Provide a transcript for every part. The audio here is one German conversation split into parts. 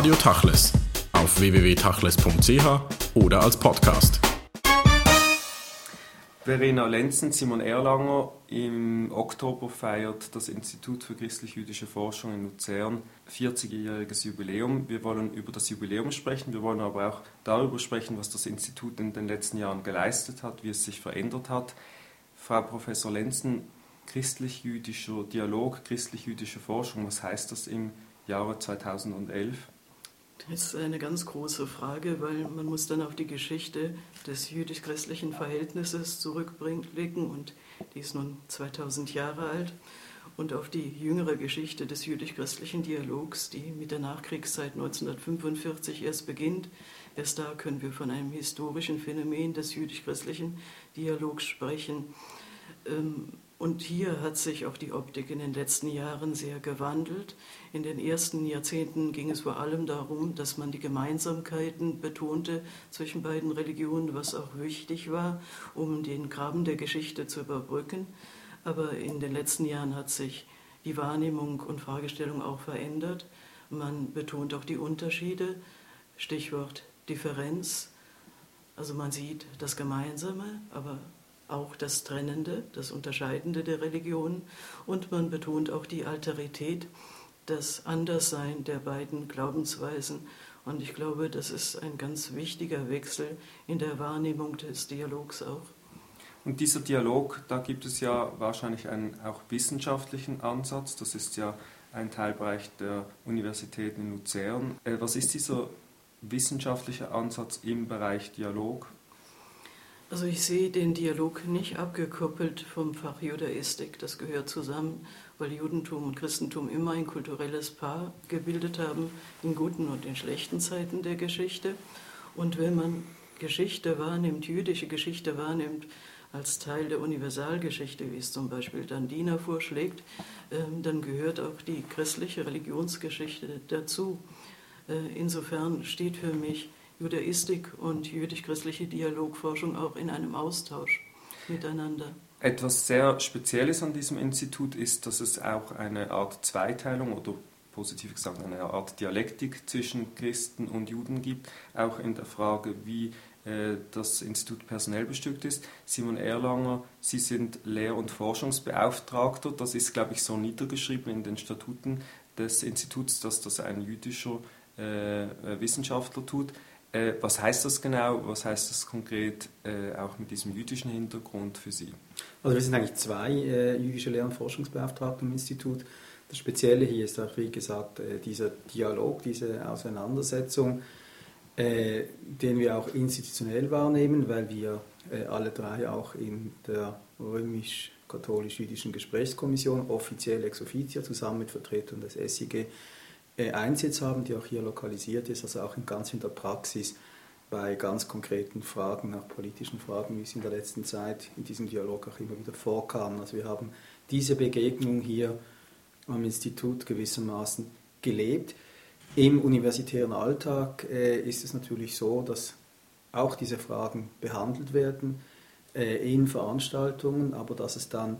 Radio Tachles auf www.tachles.ch oder als Podcast. Verena Lenzen, Simon Erlanger. Im Oktober feiert das Institut für christlich-jüdische Forschung in Luzern 40-jähriges Jubiläum. Wir wollen über das Jubiläum sprechen, wir wollen aber auch darüber sprechen, was das Institut in den letzten Jahren geleistet hat, wie es sich verändert hat. Frau Professor Lenzen, christlich-jüdischer Dialog, christlich-jüdische Forschung, was heißt das im Jahre 2011? Das ist eine ganz große Frage, weil man muss dann auf die Geschichte des jüdisch-christlichen Verhältnisses zurückblicken und die ist nun 2000 Jahre alt und auf die jüngere Geschichte des jüdisch-christlichen Dialogs, die mit der Nachkriegszeit 1945 erst beginnt. Erst da können wir von einem historischen Phänomen des jüdisch-christlichen Dialogs sprechen. Ähm, und hier hat sich auch die Optik in den letzten Jahren sehr gewandelt. In den ersten Jahrzehnten ging es vor allem darum, dass man die Gemeinsamkeiten betonte zwischen beiden Religionen, was auch wichtig war, um den Graben der Geschichte zu überbrücken. Aber in den letzten Jahren hat sich die Wahrnehmung und Fragestellung auch verändert. Man betont auch die Unterschiede, Stichwort Differenz. Also man sieht das Gemeinsame, aber auch das Trennende, das Unterscheidende der Religion und man betont auch die Alterität, das Anderssein der beiden Glaubensweisen. Und ich glaube, das ist ein ganz wichtiger Wechsel in der Wahrnehmung des Dialogs auch. Und dieser Dialog, da gibt es ja wahrscheinlich einen auch wissenschaftlichen Ansatz. Das ist ja ein Teilbereich der Universität in Luzern. Äh, was ist dieser wissenschaftliche Ansatz im Bereich Dialog? Also ich sehe den Dialog nicht abgekoppelt vom Fach Judaistik. Das gehört zusammen, weil Judentum und Christentum immer ein kulturelles Paar gebildet haben, in guten und in schlechten Zeiten der Geschichte. Und wenn man Geschichte wahrnimmt, jüdische Geschichte wahrnimmt, als Teil der Universalgeschichte, wie es zum Beispiel Dandina vorschlägt, ähm, dann gehört auch die christliche Religionsgeschichte dazu. Äh, insofern steht für mich Judaistik und jüdisch-christliche Dialogforschung auch in einem Austausch miteinander. Etwas sehr Spezielles an diesem Institut ist, dass es auch eine Art Zweiteilung oder positiv gesagt eine Art Dialektik zwischen Christen und Juden gibt, auch in der Frage, wie äh, das Institut personell bestückt ist. Simon Erlanger, Sie sind Lehr- und Forschungsbeauftragter. Das ist, glaube ich, so niedergeschrieben in den Statuten des Instituts, dass das ein jüdischer äh, Wissenschaftler tut. Äh, was heißt das genau? Was heißt das konkret äh, auch mit diesem jüdischen Hintergrund für Sie? Also wir sind eigentlich zwei äh, jüdische Lehr- und Forschungsbeauftragte im Institut. Das Spezielle hier ist auch, wie gesagt, äh, dieser Dialog, diese Auseinandersetzung, äh, den wir auch institutionell wahrnehmen, weil wir äh, alle drei auch in der römisch-katholisch-jüdischen Gesprächskommission offiziell ex officio zusammen mit Vertretern des SIG äh, Einsitz haben, die auch hier lokalisiert ist, also auch in ganz in der Praxis bei ganz konkreten Fragen, auch politischen Fragen, wie es in der letzten Zeit in diesem Dialog auch immer wieder vorkam. Also wir haben diese Begegnung hier am Institut gewissermaßen gelebt. Im universitären Alltag äh, ist es natürlich so, dass auch diese Fragen behandelt werden äh, in Veranstaltungen, aber dass es dann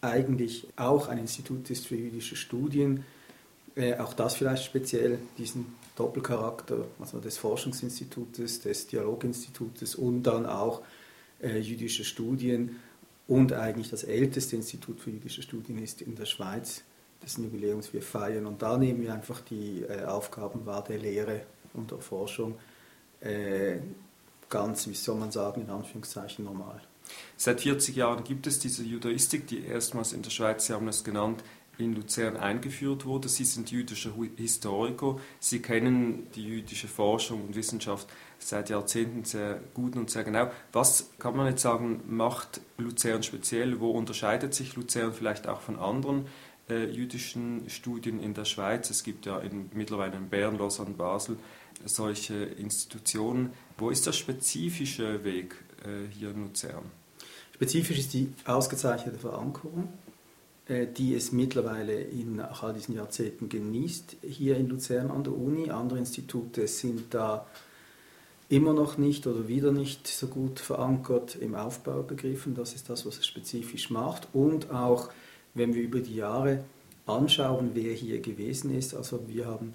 eigentlich auch ein Institut ist für jüdische Studien, äh, auch das vielleicht speziell, diesen Doppelcharakter, also des Forschungsinstitutes, des Dialoginstitutes und dann auch äh, jüdische Studien und eigentlich das älteste Institut für jüdische Studien ist in der Schweiz, dessen Jubiläums wir feiern. Und da nehmen wir einfach die äh, Aufgaben wahr der Lehre und der Forschung äh, ganz, wie soll man sagen, in Anführungszeichen normal. Seit 40 Jahren gibt es diese Judaistik, die erstmals in der Schweiz, Sie haben es genannt, in Luzern eingeführt wurde. Sie sind jüdischer Historiker. Sie kennen die jüdische Forschung und Wissenschaft seit Jahrzehnten sehr gut und sehr genau. Was kann man jetzt sagen, macht Luzern speziell? Wo unterscheidet sich Luzern vielleicht auch von anderen äh, jüdischen Studien in der Schweiz? Es gibt ja in, mittlerweile in Bern, Lausanne, Basel solche Institutionen. Wo ist der spezifische Weg äh, hier in Luzern? Spezifisch ist die ausgezeichnete Verankerung die es mittlerweile in, all diesen Jahrzehnten genießt, hier in Luzern an der Uni. Andere Institute sind da immer noch nicht oder wieder nicht so gut verankert im Aufbau begriffen. Das ist das, was es spezifisch macht. Und auch, wenn wir über die Jahre anschauen, wer hier gewesen ist. Also wir haben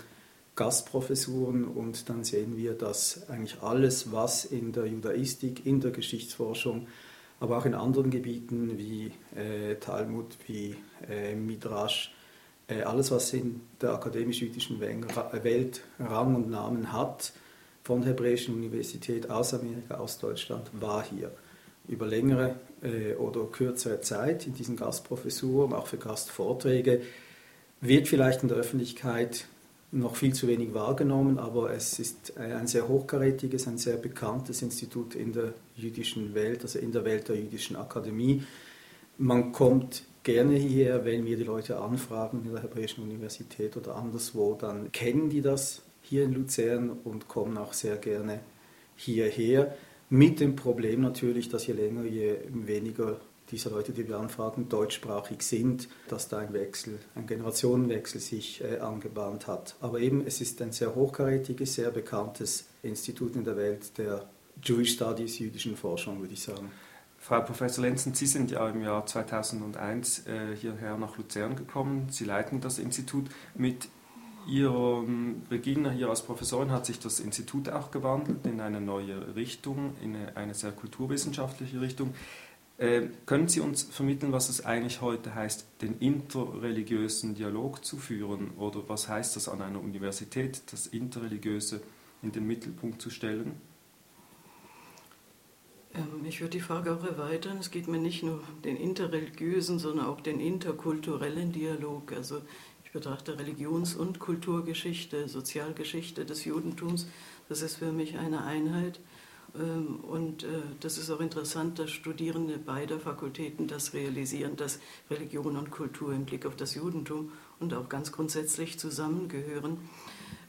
Gastprofessuren und dann sehen wir, dass eigentlich alles, was in der Judaistik, in der Geschichtsforschung, aber auch in anderen Gebieten wie äh, Talmud, wie äh, Midrash, äh, alles, was in der akademisch-jüdischen Welt Rang und Namen hat, von der Hebräischen Universität aus Amerika, aus Deutschland, war hier. Über längere äh, oder kürzere Zeit in diesen Gastprofessuren, auch für Gastvorträge, wird vielleicht in der Öffentlichkeit noch viel zu wenig wahrgenommen, aber es ist äh, ein sehr hochkarätiges, ein sehr bekanntes Institut in der jüdischen Welt, also in der Welt der jüdischen Akademie. Man kommt gerne hierher, wenn wir die Leute anfragen in der Hebräischen Universität oder anderswo, dann kennen die das hier in Luzern und kommen auch sehr gerne hierher. Mit dem Problem natürlich, dass je länger, je weniger diese Leute, die wir anfragen, deutschsprachig sind, dass da ein Wechsel, ein Generationenwechsel sich äh, angebahnt hat. Aber eben, es ist ein sehr hochkarätiges, sehr bekanntes Institut in der Welt der Jewish Studies, jüdischen Forschung, würde ich sagen. Frau Professor Lenzen, Sie sind ja im Jahr 2001 äh, hierher nach Luzern gekommen. Sie leiten das Institut. Mit Ihrem Beginn hier als Professorin hat sich das Institut auch gewandelt in eine neue Richtung, in eine sehr kulturwissenschaftliche Richtung. Äh, können Sie uns vermitteln, was es eigentlich heute heißt, den interreligiösen Dialog zu führen? Oder was heißt das an einer Universität, das Interreligiöse in den Mittelpunkt zu stellen? Ähm, ich würde die Frage auch erweitern. Es geht mir nicht nur um den interreligiösen, sondern auch den interkulturellen Dialog. Also ich betrachte Religions- und Kulturgeschichte, Sozialgeschichte des Judentums. Das ist für mich eine Einheit. Ähm, und äh, das ist auch interessant, dass Studierende beider Fakultäten das realisieren, dass Religion und Kultur im Blick auf das Judentum und auch ganz grundsätzlich zusammengehören.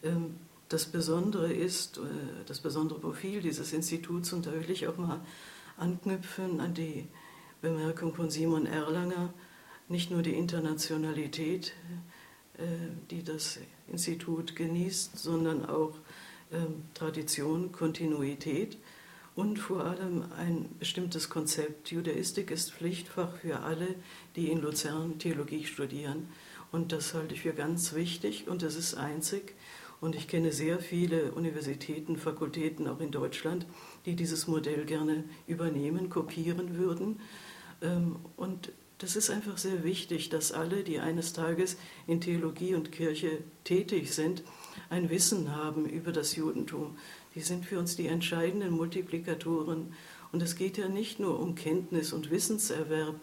Ähm, das Besondere ist, äh, das besondere Profil dieses Instituts, und da will ich auch mal anknüpfen an die Bemerkung von Simon Erlanger, nicht nur die Internationalität, äh, die das Institut genießt, sondern auch ähm, Tradition, Kontinuität und vor allem ein bestimmtes Konzept. Judaistik ist Pflichtfach für alle, die in Luzern Theologie studieren. Und das halte ich für ganz wichtig und das ist einzig. Und ich kenne sehr viele Universitäten, Fakultäten auch in Deutschland, die dieses Modell gerne übernehmen, kopieren würden. Ähm, und das ist einfach sehr wichtig, dass alle, die eines Tages in Theologie und Kirche tätig sind, ein Wissen haben über das Judentum. Die sind für uns die entscheidenden Multiplikatoren. Und es geht ja nicht nur um Kenntnis und Wissenserwerb,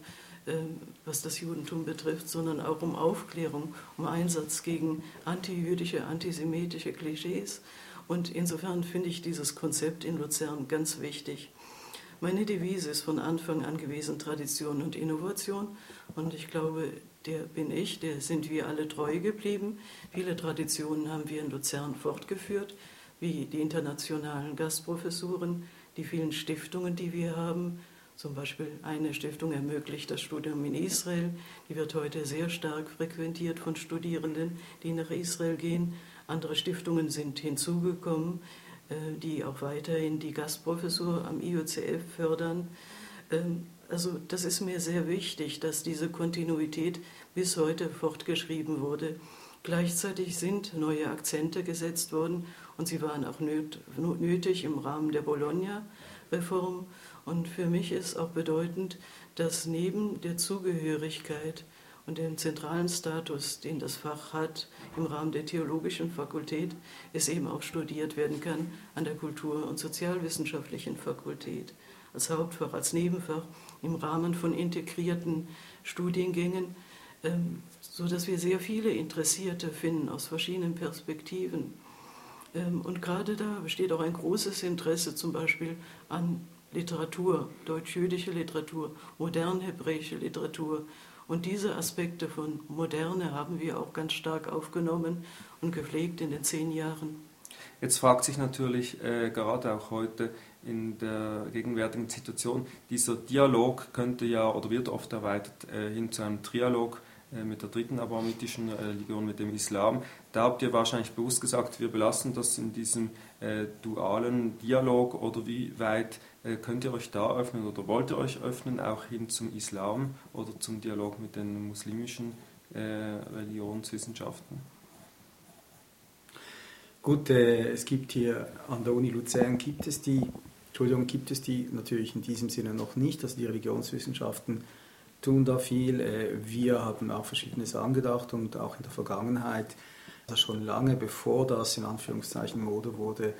ähm, was das Judentum betrifft, sondern auch um Aufklärung, um Einsatz gegen antijüdische, antisemitische Klischees. Und insofern finde ich dieses Konzept in Luzern ganz wichtig. Meine Devise ist von Anfang an gewesen Tradition und Innovation. Und ich glaube, der bin ich, der sind wir alle treu geblieben. Viele Traditionen haben wir in Luzern fortgeführt, wie die internationalen Gastprofessuren, die vielen Stiftungen, die wir haben. Zum Beispiel eine Stiftung ermöglicht das Studium in Israel. Die wird heute sehr stark frequentiert von Studierenden, die nach Israel gehen. Andere Stiftungen sind hinzugekommen, äh, die auch weiterhin die Gastprofessur am IOCF fördern. Ähm, also das ist mir sehr wichtig, dass diese Kontinuität bis heute fortgeschrieben wurde. Gleichzeitig sind neue Akzente gesetzt worden und sie waren auch nötig im Rahmen der Bologna-Reform. Und für mich ist auch bedeutend, dass neben der Zugehörigkeit und dem zentralen Status, den das Fach hat im Rahmen der theologischen Fakultät, es eben auch studiert werden kann an der Kultur- und Sozialwissenschaftlichen Fakultät als Hauptfach, als Nebenfach im Rahmen von integrierten Studiengängen, ähm, sodass wir sehr viele Interessierte finden aus verschiedenen Perspektiven. Ähm, und gerade da besteht auch ein großes Interesse zum Beispiel an Literatur, deutsch-jüdische Literatur, modern-hebräische Literatur. Und diese Aspekte von Moderne haben wir auch ganz stark aufgenommen und gepflegt in den zehn Jahren. Jetzt fragt sich natürlich äh, gerade auch heute in der gegenwärtigen Situation, dieser Dialog könnte ja oder wird oft erweitert äh, hin zu einem Trialog mit der dritten abrahamitischen Religion, mit dem Islam. Da habt ihr wahrscheinlich bewusst gesagt, wir belassen das in diesem äh, dualen Dialog oder wie weit äh, könnt ihr euch da öffnen oder wollt ihr euch öffnen, auch hin zum Islam oder zum Dialog mit den muslimischen Religionswissenschaften? Gut, äh, es gibt hier an der Uni Luzern gibt es die, Entschuldigung, gibt es die natürlich in diesem Sinne noch nicht. Also die Religionswissenschaften tun da viel. Äh, wir haben auch Verschiedenes angedacht und auch in der Vergangenheit, also schon lange bevor das in Anführungszeichen Mode wurde,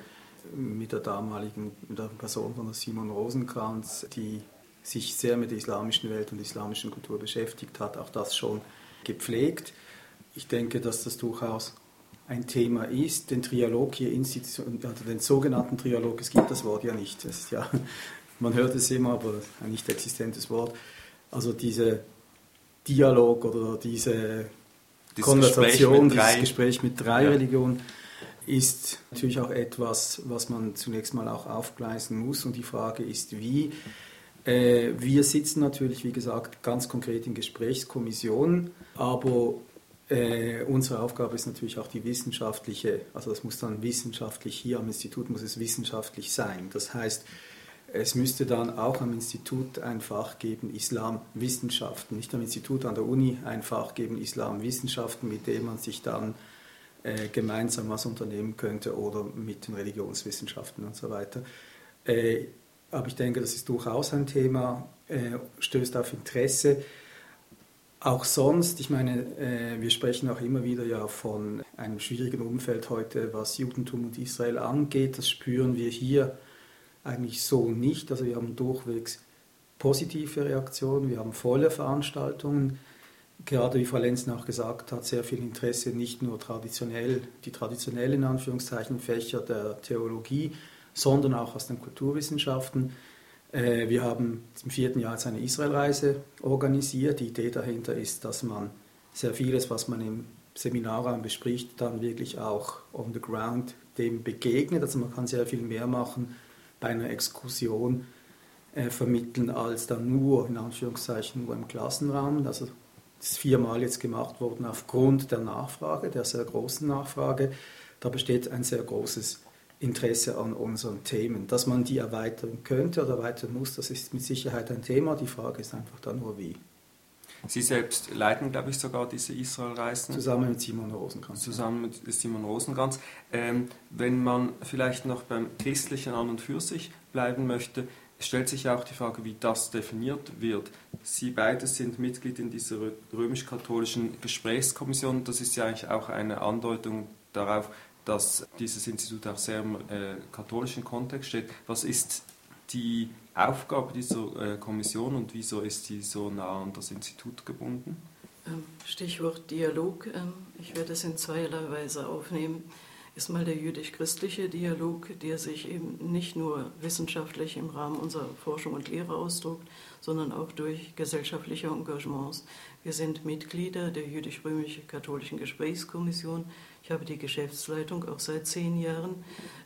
mit der damaligen mit der Person von Simon Rosenkranz, die sich sehr mit der islamischen Welt und islamischen Kultur beschäftigt hat, auch das schon gepflegt. Ich denke, dass das durchaus ein Thema ist, den Trialog hier also den sogenannten Trialog, es gibt das Wort ja nicht, das ist ja, man hört es immer, aber ein nicht existentes Wort. Also diese Dialog oder diese dieses Konversation, Gespräch dieses Gespräch mit drei ja. Religionen ist natürlich auch etwas, was man zunächst mal auch aufgleisen muss und die Frage ist, wie. Äh, wir sitzen natürlich, wie gesagt, ganz konkret in Gesprächskommissionen, aber äh, unsere Aufgabe ist natürlich auch die wissenschaftliche, also das muss dann wissenschaftlich, hier am Institut muss es wissenschaftlich sein. Das heißt, es müsste dann auch am Institut ein Fach geben, Islamwissenschaften, nicht am Institut an der Uni ein Fach geben, Islamwissenschaften, mit dem man sich dann äh, gemeinsam was unternehmen könnte oder mit den Religionswissenschaften und so weiter. Äh, aber ich denke, das ist durchaus ein Thema, äh, stößt auf Interesse. Auch sonst, ich meine, äh, wir sprechen auch immer wieder ja von einem schwierigen Umfeld heute, was Judentum und Israel angeht. Das spüren wir hier eigentlich so nicht. Also wir haben durchwegs positive Reaktionen, wir haben volle Veranstaltungen. Gerade wie Frau Lenzen auch gesagt hat, sehr viel Interesse, nicht nur traditionell, die traditionellen Anführungszeichen Fächer der Theologie, sondern auch aus den Kulturwissenschaften. Äh, wir haben im vierten Jahr jetzt eine Israelreise organisiert. Die Idee dahinter ist, dass man sehr vieles, was man im Seminarraum bespricht, dann wirklich auch on the ground dem begegnet. Also man kann sehr viel mehr machen bei einer Exkursion äh, vermitteln, als dann nur, in Anführungszeichen, nur im Klassenraum. Also das ist viermal jetzt gemacht worden aufgrund der Nachfrage, der sehr großen Nachfrage. Da besteht ein sehr großes Interesse an unseren Themen. Dass man die erweitern könnte oder erweitern muss, das ist mit Sicherheit ein Thema. Die Frage ist einfach dann nur wie. Sie selbst leiten, glaube ich, sogar diese Israelreisen. Zusammen mit Simon Rosenkranz. Zusammen mit Simon Rosenkranz. Ähm, wenn man vielleicht noch beim Christlichen an und für sich bleiben möchte, stellt sich auch die Frage, wie das definiert wird. Sie beide sind Mitglied in dieser römisch-katholischen Gesprächskommission. Das ist ja eigentlich auch eine Andeutung darauf, dass dieses Institut auch sehr im äh, katholischen Kontext steht. Was ist die Aufgabe dieser äh, Kommission und wieso ist sie so nah an das Institut gebunden? Ähm, Stichwort Dialog. Ähm, ich werde es in zweierlei Weise aufnehmen. Ist mal der jüdisch-christliche Dialog, der sich eben nicht nur wissenschaftlich im Rahmen unserer Forschung und Lehre ausdrückt, sondern auch durch gesellschaftliche Engagements. Wir sind Mitglieder der jüdisch-römisch-katholischen Gesprächskommission. Ich habe die Geschäftsleitung auch seit zehn Jahren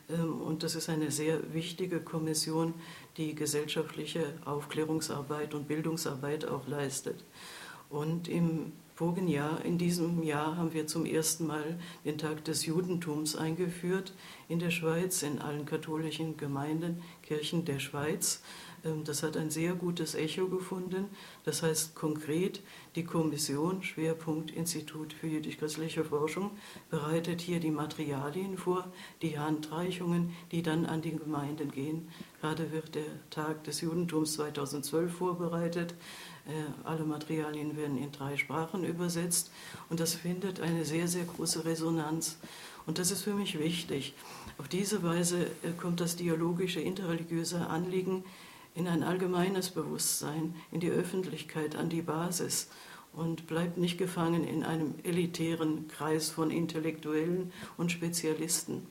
ähm, und das ist eine sehr wichtige Kommission, die gesellschaftliche Aufklärungsarbeit und Bildungsarbeit auch leistet. Und im vorigen Jahr, in diesem Jahr, haben wir zum ersten Mal den Tag des Judentums eingeführt in der Schweiz, in allen katholischen Gemeinden, Kirchen der Schweiz. Ähm, das hat ein sehr gutes Echo gefunden. Das heißt konkret, die Kommission, Schwerpunkt Institut für jüdisch-christliche Forschung, bereitet hier die Materialien vor, die Handreichungen, die dann an die Gemeinden gehen. Gerade wird der Tag des Judentums 2012 vorbereitet. Äh, alle Materialien werden in drei Sprachen übersetzt und das findet eine sehr, sehr große Resonanz. Und das ist für mich wichtig. Auf diese Weise äh, kommt das dialogische, interreligiöse Anliegen in ein allgemeines Bewusstsein, in die Öffentlichkeit, an die Basis und bleibt nicht gefangen in einem elitären Kreis von Intellektuellen und Spezialisten.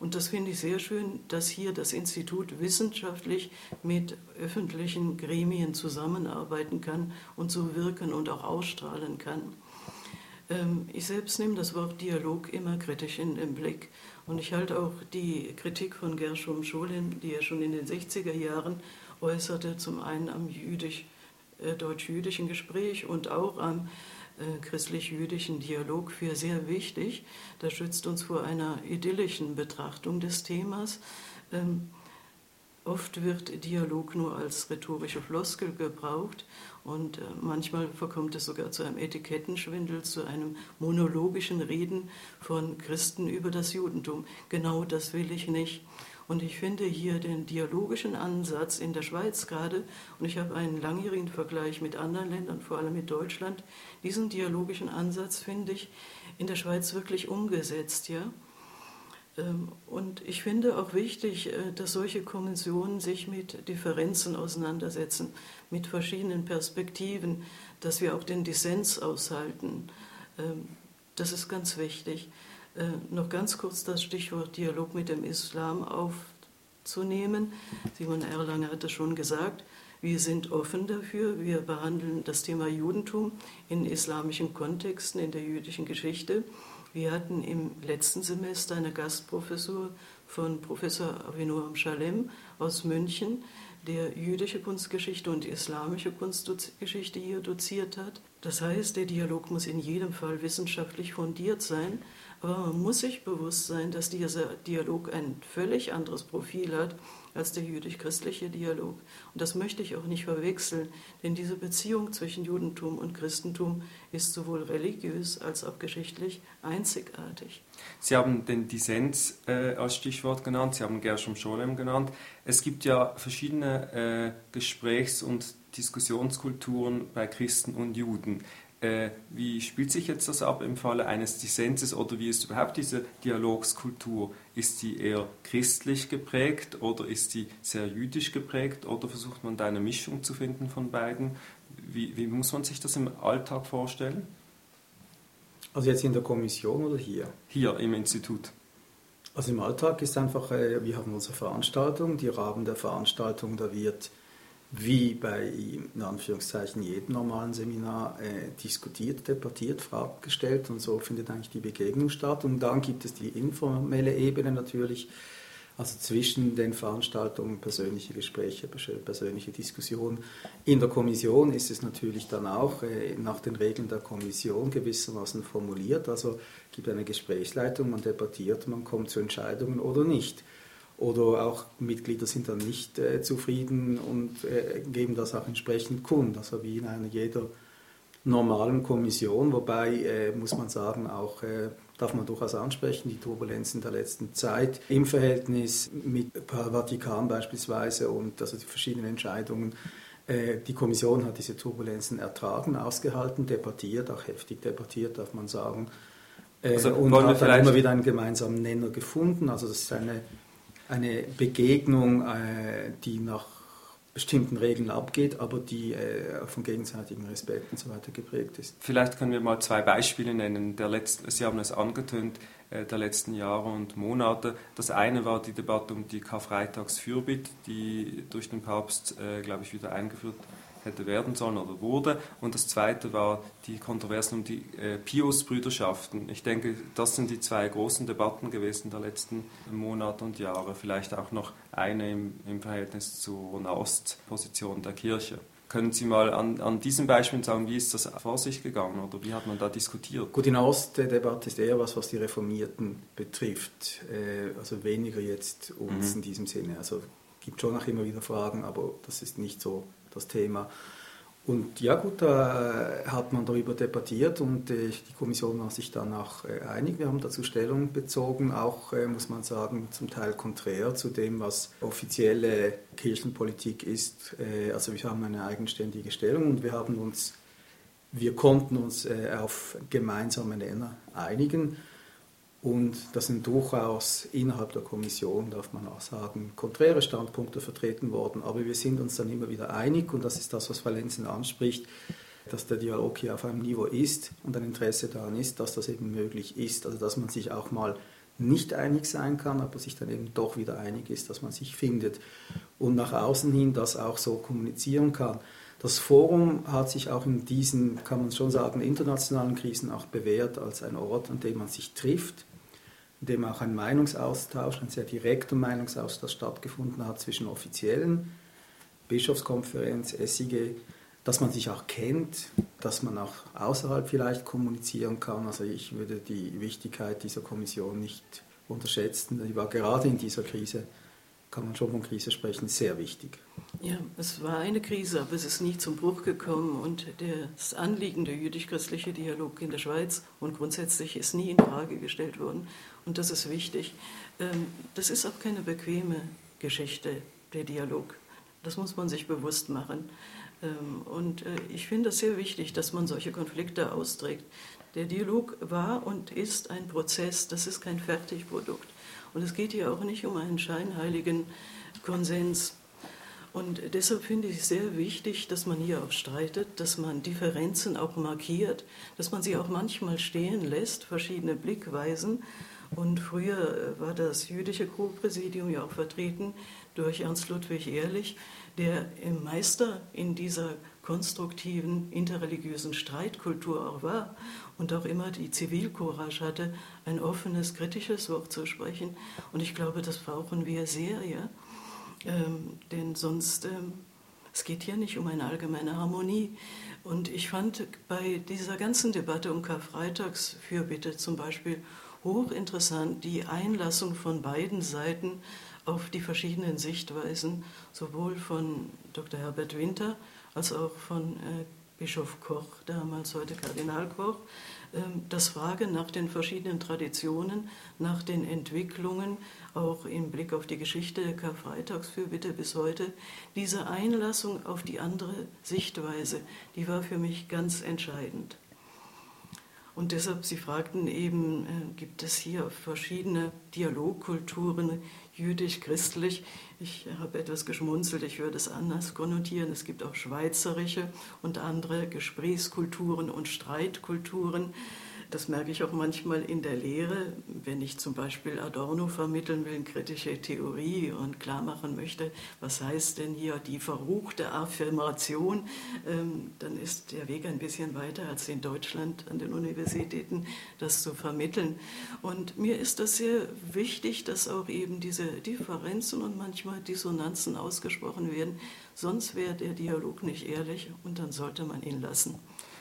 Und das finde ich sehr schön, dass hier das Institut wissenschaftlich mit öffentlichen Gremien zusammenarbeiten kann und so wirken und auch ausstrahlen kann. Ähm, ich selbst nehme das Wort Dialog immer kritisch in den Blick. Und ich halte auch die Kritik von Gershom Scholem, die er schon in den 60er Jahren äußerte, zum einen am jüdisch, äh, deutsch-jüdischen Gespräch und auch am christlich-jüdischen Dialog für sehr wichtig. Das schützt uns vor einer idyllischen Betrachtung des Themas. Ähm, Oft wird Dialog nur als rhetorische Floskel gebraucht und äh, manchmal verkommt es sogar zu einem Etikettenschwindel, zu einem monologischen Reden von Christen über das Judentum. Genau das will ich nicht. Und ich finde hier den dialogischen Ansatz in der Schweiz gerade, und ich habe einen langjährigen Vergleich mit anderen Ländern, vor allem mit Deutschland, diesen dialogischen Ansatz finde ich in der Schweiz wirklich umgesetzt. Ja? Ähm, und ich finde auch wichtig, äh, dass solche Kommissionen sich mit Differenzen auseinandersetzen, mit verschiedenen Perspektiven, dass wir auch den Dissens aushalten. Ähm, das ist ganz wichtig. Äh, noch ganz kurz das Stichwort Dialog mit dem Islam aufzunehmen. Simon Erlanger hat es schon gesagt. Wir sind offen dafür. Wir behandeln das Thema Judentum in islamischen Kontexten, in der jüdischen Geschichte. Wir hatten im letzten Semester eine Gastprofessur von Professor Avinoam Shalem aus München, der jüdische Kunstgeschichte und islamische Kunstgeschichte hier doziert hat. Das heißt, der Dialog muss in jedem Fall wissenschaftlich fundiert sein, aber man muss sich bewusst sein, dass dieser Dialog ein völlig anderes Profil hat als der jüdisch-christliche Dialog. Und das möchte ich auch nicht verwechseln, denn diese Beziehung zwischen Judentum und Christentum ist sowohl religiös als auch geschichtlich einzigartig. Sie haben den Dissens äh, als Stichwort genannt, Sie haben Gershom Scholem genannt. Es gibt ja verschiedene äh, Gesprächs- und Diskussionskulturen bei Christen und Juden. Äh, wie spielt sich jetzt das ab im Falle eines Dissenses oder wie ist überhaupt diese Dialogskultur? Ist sie eher christlich geprägt oder ist sie sehr jüdisch geprägt oder versucht man da eine Mischung zu finden von beiden? Wie, wie muss man sich das im Alltag vorstellen? Also jetzt in der Kommission oder hier? Hier im Institut. Also im Alltag ist einfach, äh, wir haben unsere Veranstaltung, die Rahmen der Veranstaltung, da wird wie bei in Anführungszeichen jedem normalen Seminar äh, diskutiert, debattiert, Fragen gestellt und so findet eigentlich die Begegnung statt. Und dann gibt es die informelle Ebene natürlich, also zwischen den Veranstaltungen persönliche Gespräche, persönliche Diskussionen. In der Kommission ist es natürlich dann auch äh, nach den Regeln der Kommission gewissermaßen formuliert. Also gibt eine Gesprächsleitung, man debattiert, man kommt zu Entscheidungen oder nicht oder auch Mitglieder sind dann nicht äh, zufrieden und äh, geben das auch entsprechend kund, also wie in einer jeder normalen Kommission, wobei äh, muss man sagen, auch äh, darf man durchaus ansprechen, die Turbulenzen der letzten Zeit im Verhältnis mit Vatikan beispielsweise und also die verschiedenen Entscheidungen. Äh, die Kommission hat diese Turbulenzen ertragen, ausgehalten, debattiert, auch heftig debattiert, darf man sagen. Äh, also, und hat dann immer wieder einen gemeinsamen Nenner gefunden. Also das ist eine eine Begegnung, äh, die nach bestimmten Regeln abgeht, aber die äh, von gegenseitigem Respekt und so weiter geprägt ist. Vielleicht können wir mal zwei Beispiele nennen. Der letzten, Sie haben es angetönt, äh, der letzten Jahre und Monate. Das eine war die Debatte um die Karfreitagsfürbitte, die durch den Papst, glaube ich, wieder eingeführt hätte werden sollen oder wurde. Und das zweite war die Kontroversen um die äh, Pius-Brüderschaften. Ich denke, das sind die zwei großen Debatten gewesen der letzten Monate und Jahre. Vielleicht auch noch eine im, im Verhältnis zur Nahost-Position der Kirche. Können Sie mal an, an diesem Beispiel sagen, wie ist das vor sich gegangen oder wie hat man da diskutiert? Gut, die Nahost-Debatte ist eher was, was die Reformierten betrifft. Äh, also weniger jetzt uns mhm. in diesem Sinne. Also gibt schon auch immer wieder Fragen, aber das ist nicht so das Thema. Und ja gut, da hat man darüber debattiert und äh, die Kommission war sich dann auch äh, einig. Wir haben dazu Stellung bezogen, auch äh, muss man sagen, zum Teil konträr zu dem, was offizielle Kirchenpolitik ist. Also wir haben eine eigenständige Stellung und wir haben uns, wir konnten uns auf gemeinsame Nenner einigen. Und das sind durchaus innerhalb der Kommission, darf man auch sagen, konträre Standpunkte vertreten worden. Aber wir sind uns dann immer wieder einig und das ist das, was Valenzen anspricht, dass der Dialog hier auf einem Niveau ist und ein Interesse daran ist, dass das eben möglich ist. Also dass man sich auch mal nicht einig sein kann, aber sich dann eben doch wieder einig ist, dass man sich findet und nach außen hin das auch so kommunizieren kann. Das Forum hat sich auch in diesen, kann man schon sagen, internationalen Krisen auch bewährt als ein Ort, an dem man sich trifft, in dem auch ein Meinungsaustausch, ein sehr direkter Meinungsaustausch stattgefunden hat zwischen Offiziellen, Bischofskonferenz, SIG, dass man sich auch kennt, dass man auch außerhalb vielleicht kommunizieren kann. Also ich würde die Wichtigkeit dieser Kommission nicht unterschätzen. Die war gerade in dieser Krise kann man schon von Krise sprechen, sehr wichtig. Ja, es war eine Krise, aber es ist nie zum Bruch gekommen und das Anliegen der jüdisch-christliche Dialog in der Schweiz und grundsätzlich ist nie in Frage gestellt worden und das ist wichtig. Ähm, das ist auch keine bequeme Geschichte, der Dialog. Das muss man sich bewusst machen. Ähm, und äh, ich finde es sehr wichtig, dass man solche Konflikte austrägt. Der Dialog war und ist ein Prozess, das ist kein Fertigprodukt. Und es geht hier auch nicht um einen scheinheiligen Konsens. Und deshalb finde ich es sehr wichtig, dass man hier auch streitet, dass man Differenzen auch markiert, dass man sie auch manchmal stehen lässt, verschiedene Blickweisen. Und früher war das jüdische Co-Präsidium ja auch vertreten durch Ernst Ludwig Ehrlich, der im Meister in dieser konstruktiven interreligiösen Streitkultur auch war und auch immer die Zivilcourage hatte, ein offenes, kritisches Wort zu sprechen. Und ich glaube, das brauchen wir sehr, ja. Ähm, denn sonst, ähm, es geht hier nicht um eine allgemeine Harmonie. Und ich fand bei dieser ganzen Debatte um Karfreitagsfürbitte zum Beispiel hochinteressant die Einlassung von beiden Seiten auf die verschiedenen Sichtweisen, sowohl von Dr. Herbert Winter als auch von äh, Bischof Koch, damals heute Kardinal Koch, ähm, das Frage nach den verschiedenen Traditionen, nach den Entwicklungen, auch im Blick auf die Geschichte der Karfreitagsfürbitte bis heute, diese Einlassung auf die andere Sichtweise, die war für mich ganz entscheidend. Und deshalb, Sie fragten eben, äh, gibt es hier verschiedene Dialogkulturen, jüdisch-christlich. Ich habe etwas geschmunzelt, ich würde es anders konnotieren. Es gibt auch schweizerische und andere Gesprächskulturen und Streitkulturen. Das merke ich auch manchmal in der Lehre, wenn ich zum Beispiel Adorno vermitteln will, kritische Theorie und klar machen möchte, was heißt denn hier die verruchte Affirmation, ähm, dann ist der Weg ein bisschen weiter als in Deutschland an den Universitäten, das zu vermitteln. Und mir ist das sehr wichtig, dass auch eben diese Differenzen und manchmal Dissonanzen ausgesprochen werden, sonst wäre der Dialog nicht ehrlich und dann sollte man ihn lassen.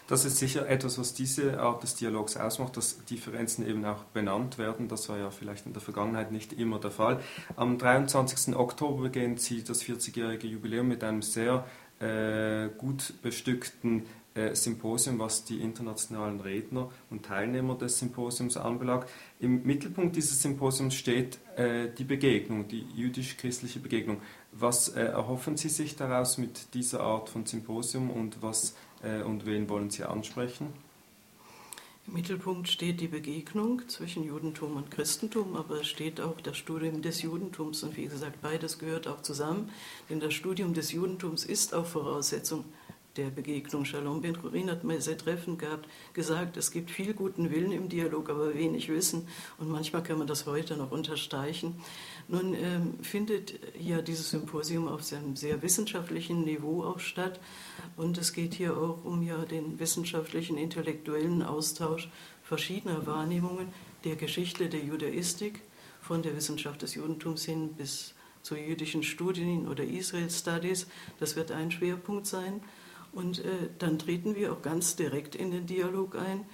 Das ist sicher etwas, was diese Art des Dialogs ausmacht, dass Differenzen eben auch benannt werden. Das war ja vielleicht in der Vergangenheit nicht immer der Fall. Am 23. Oktober beginnt Sie das 40-jährige Jubiläum mit einem sehr äh, gut bestückten äh, Symposium, was die internationalen Redner und Teilnehmer des Symposiums anbelangt. Im Mittelpunkt dieses Symposiums steht äh, die Begegnung, die jüdisch-christliche Begegnung. Was äh, erhoffen Sie sich daraus mit dieser Art von Symposium und was und wen wollen Sie ansprechen? Im Mittelpunkt steht die Begegnung zwischen Judentum und Christentum, aber es steht auch das Studium des Judentums und wie gesagt, beides gehört auch zusammen, denn das Studium des Judentums ist auch Voraussetzung der Begegnung. Shalom Ben Chorin hat mir sehr treffend gehabt, gesagt, es gibt viel guten Willen im Dialog, aber wenig Wissen und manchmal kann man das heute noch unterstreichen. Nun ähm, findet ja dieses Symposium auf einem sehr wissenschaftlichen Niveau auch statt und es geht hier auch um ja den wissenschaftlichen, intellektuellen Austausch verschiedener Wahrnehmungen der Geschichte der Judaistik, von der Wissenschaft des Judentums hin bis zu jüdischen Studien oder Israel Studies. Das wird ein Schwerpunkt sein. Und äh, dann treten wir auch ganz direkt in den Dialog ein.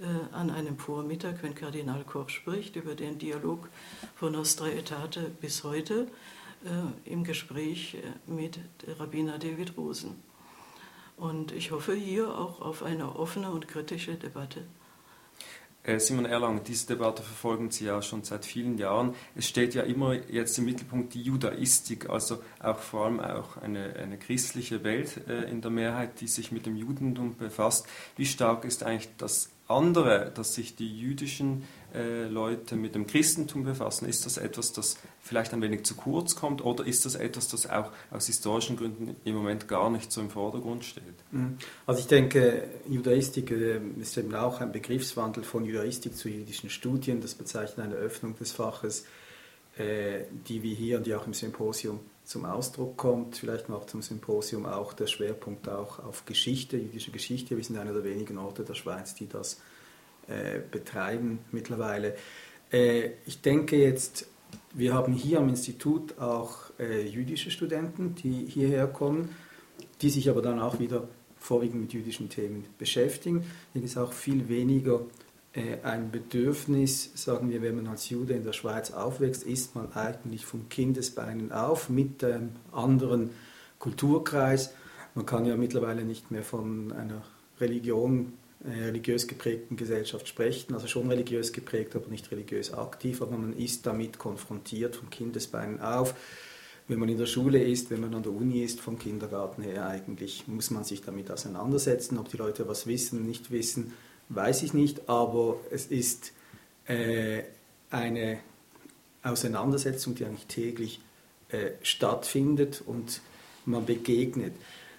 Äh, an einem Vormittag, wenn Kardinal Koch spricht über den Dialog von Nostra Aetate bis heute, äh, im Gespräch äh, mit Rabbiner David Rosen. Und ich hoffe hier auch auf eine offene und kritische Debatte. Äh, Simon Erlang, diese Debatte verfolgen Sie ja schon seit vielen Jahren. Es steht ja immer jetzt im Mittelpunkt die Judaistik, also auch vor allem auch eine, eine christliche Welt äh, in der Mehrheit, die sich mit dem Judentum befasst. Wie stark ist eigentlich das andere, dass sich die jüdischen äh, Leute mit dem Christentum befassen? Ist das etwas, das vielleicht ein wenig zu kurz kommt oder ist das etwas, das auch aus historischen Gründen im Moment gar nicht so im Vordergrund steht? Mhm. Also ich denke, Judaistik äh, ist eben auch ein Begriffswandel von Judaistik zu jüdischen Studien. Das bezeichnet eine Öffnung des Faches, äh, die wir hier und die auch im Symposium zum Ausdruck kommt. Vielleicht noch zum Symposium auch der Schwerpunkt auch auf Geschichte, jüdische Geschichte. Wir sind einer der wenigen Orte der Schweiz, die das äh, betreiben mittlerweile. Ich denke jetzt, wir haben hier am Institut auch äh, jüdische Studenten, die hierher kommen, die sich aber dann auch wieder vorwiegend mit jüdischen Themen beschäftigen. Hier ist auch viel weniger äh, ein Bedürfnis, sagen wir, wenn man als Jude in der Schweiz aufwächst, ist man eigentlich von Kindesbeinen auf mit einem anderen Kulturkreis. Man kann ja mittlerweile nicht mehr von einer Religion, religiös geprägten Gesellschaft sprechen, also schon religiös geprägt, aber nicht religiös aktiv, aber man ist damit konfrontiert von Kindesbeinen auf. Wenn man in der Schule ist, wenn man an der Uni ist, vom Kindergarten her eigentlich, muss man sich damit auseinandersetzen, ob die Leute was wissen, nicht wissen weiß ich nicht, aber es ist äh, eine Auseinandersetzung, die eigentlich täglich äh, stattfindet und man begegnet.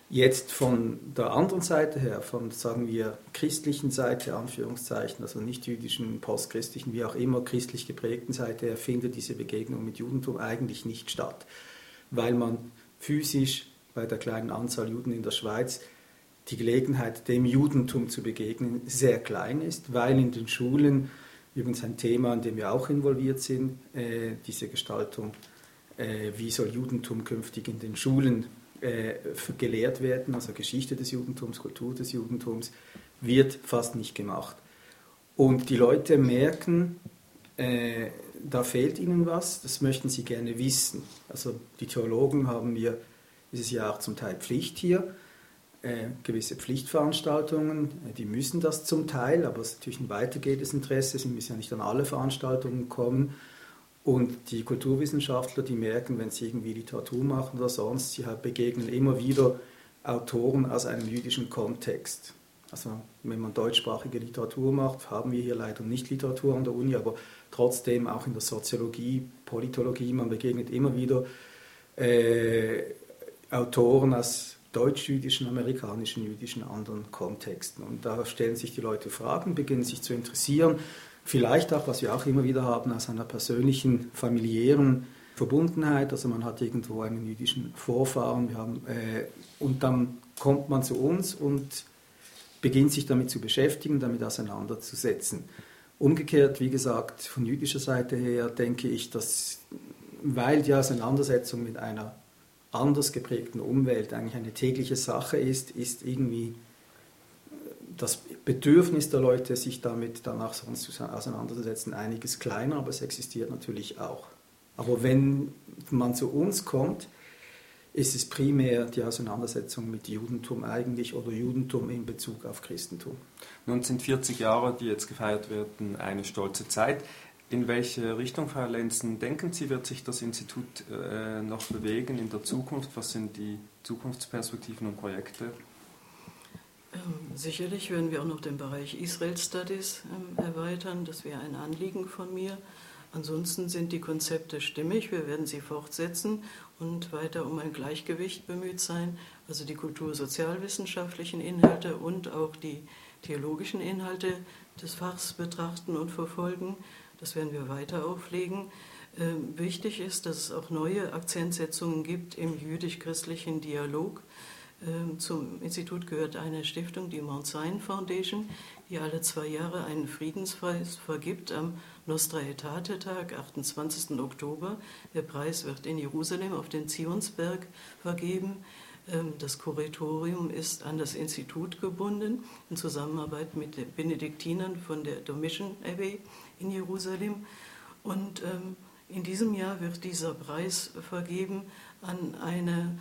Jetzt von der anderen Seite her, von sagen wir christlichen Seite, Anführungszeichen, also nicht jüdischen, postchristlichen, wie auch immer, christlich geprägten Seite her, findet diese Begegnung mit Judentum eigentlich nicht statt, weil man physisch bei der kleinen Anzahl Juden in der Schweiz die Gelegenheit, dem Judentum zu begegnen, sehr klein ist, weil in den Schulen, übrigens ein Thema, an dem wir auch involviert sind, äh, diese Gestaltung, äh, wie soll Judentum künftig in den Schulen äh, gelehrt werden, also Geschichte des Judentums, Kultur des Judentums, wird fast nicht gemacht. Und die Leute merken, äh, da fehlt ihnen was, das möchten sie gerne wissen. Also die Theologen haben wir dieses Jahr auch zum Teil Pflicht hier äh, gewisse Pflichtveranstaltungen, äh, die müssen das zum Teil, aber es ist natürlich ein weitergehendes Interesse, sie müssen ja nicht an alle Veranstaltungen kommen. Und die Kulturwissenschaftler, die merken, wenn sie irgendwie Literatur machen oder sonst, sie begegnen immer wieder Autoren aus einem jüdischen Kontext. Also wenn man deutschsprachige Literatur macht, haben wir hier leider nicht Literatur an der Uni, aber trotzdem auch in der Soziologie, Politologie, man begegnet immer wieder äh, Autoren aus deutsch-jüdischen, amerikanischen, jüdischen, anderen Kontexten. Und da stellen sich die Leute Fragen, beginnen sich zu interessieren. Vielleicht auch, was wir auch immer wieder haben, aus einer persönlichen, familiären Verbundenheit. Also man hat irgendwo einen jüdischen Vorfahren. Wir haben, äh, und dann kommt man zu uns und beginnt sich damit zu beschäftigen, damit auseinanderzusetzen. Umgekehrt, wie gesagt, von jüdischer Seite her denke ich, dass, weil die Auseinandersetzung mit einer anders geprägten Umwelt eigentlich eine tägliche Sache ist, ist irgendwie das Bedürfnis der Leute, sich damit danach sonst auseinanderzusetzen, einiges kleiner, aber es existiert natürlich auch. Aber wenn man zu uns kommt, ist es primär die Auseinandersetzung mit Judentum eigentlich oder Judentum in Bezug auf Christentum. Nun sind 40 Jahre, die jetzt gefeiert werden, eine stolze Zeit. In welche Richtung, Frau Lenzen, denken Sie, wird sich das Institut äh, noch bewegen in der Zukunft? Was sind die Zukunftsperspektiven und Projekte? Ähm, sicherlich werden wir auch noch den Bereich Israel Studies ähm, erweitern. Das wäre ein Anliegen von mir. Ansonsten sind die Konzepte stimmig. Wir werden sie fortsetzen und weiter um ein Gleichgewicht bemüht sein. Also die kultursozialwissenschaftlichen Inhalte und auch die theologischen Inhalte des Fachs betrachten und verfolgen. Das werden wir weiter auflegen. Ähm, wichtig ist, dass es auch neue Akzentsetzungen gibt im jüdisch-christlichen Dialog. Ähm, zum Institut gehört eine Stiftung, die Mount Zion Foundation, die alle zwei Jahre einen Friedenspreis vergibt am Nostra Aetate-Tag, 28. Oktober. Der Preis wird in Jerusalem auf den Zionsberg vergeben. Ähm, das Kuratorium ist an das Institut gebunden in Zusammenarbeit mit den Benediktinern von der Domitian Abbey in Jerusalem. Und ähm, in diesem Jahr wird dieser Preis vergeben an eine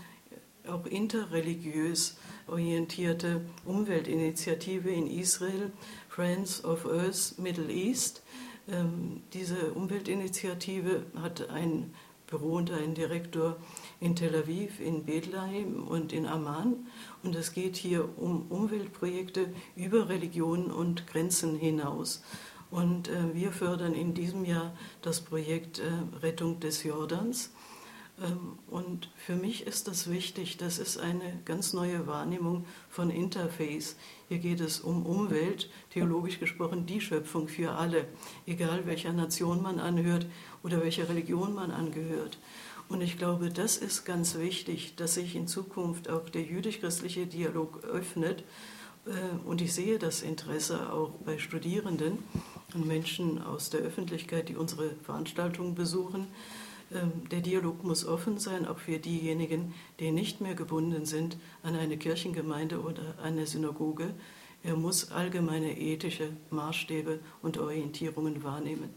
auch interreligiös orientierte Umweltinitiative in Israel, Friends of Earth Middle East. Ähm, diese Umweltinitiative hat ein Büro und einen Direktor in Tel Aviv, in Bethlehem und in Amman. Und es geht hier um Umweltprojekte über Religionen und Grenzen hinaus. Und äh, wir fördern in diesem Jahr das Projekt äh, Rettung des Jordans. Ähm, und für mich ist das wichtig. Das ist eine ganz neue Wahrnehmung von Interface. Hier geht es um Umwelt, theologisch gesprochen die Schöpfung für alle, egal welcher Nation man anhört oder welcher Religion man angehört. Und ich glaube, das ist ganz wichtig, dass sich in Zukunft auch der jüdisch-christliche Dialog öffnet. Äh, und ich sehe das Interesse auch bei Studierenden und Menschen aus der Öffentlichkeit, die unsere Veranstaltungen besuchen. Ähm, der Dialog muss offen sein, auch für diejenigen, die nicht mehr gebunden sind an eine Kirchengemeinde oder eine Synagoge. Er muss allgemeine ethische Maßstäbe und Orientierungen wahrnehmen.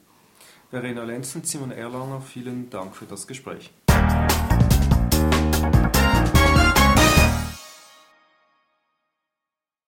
Verena Lenz und Simon Erlanger, vielen Dank für das Gespräch.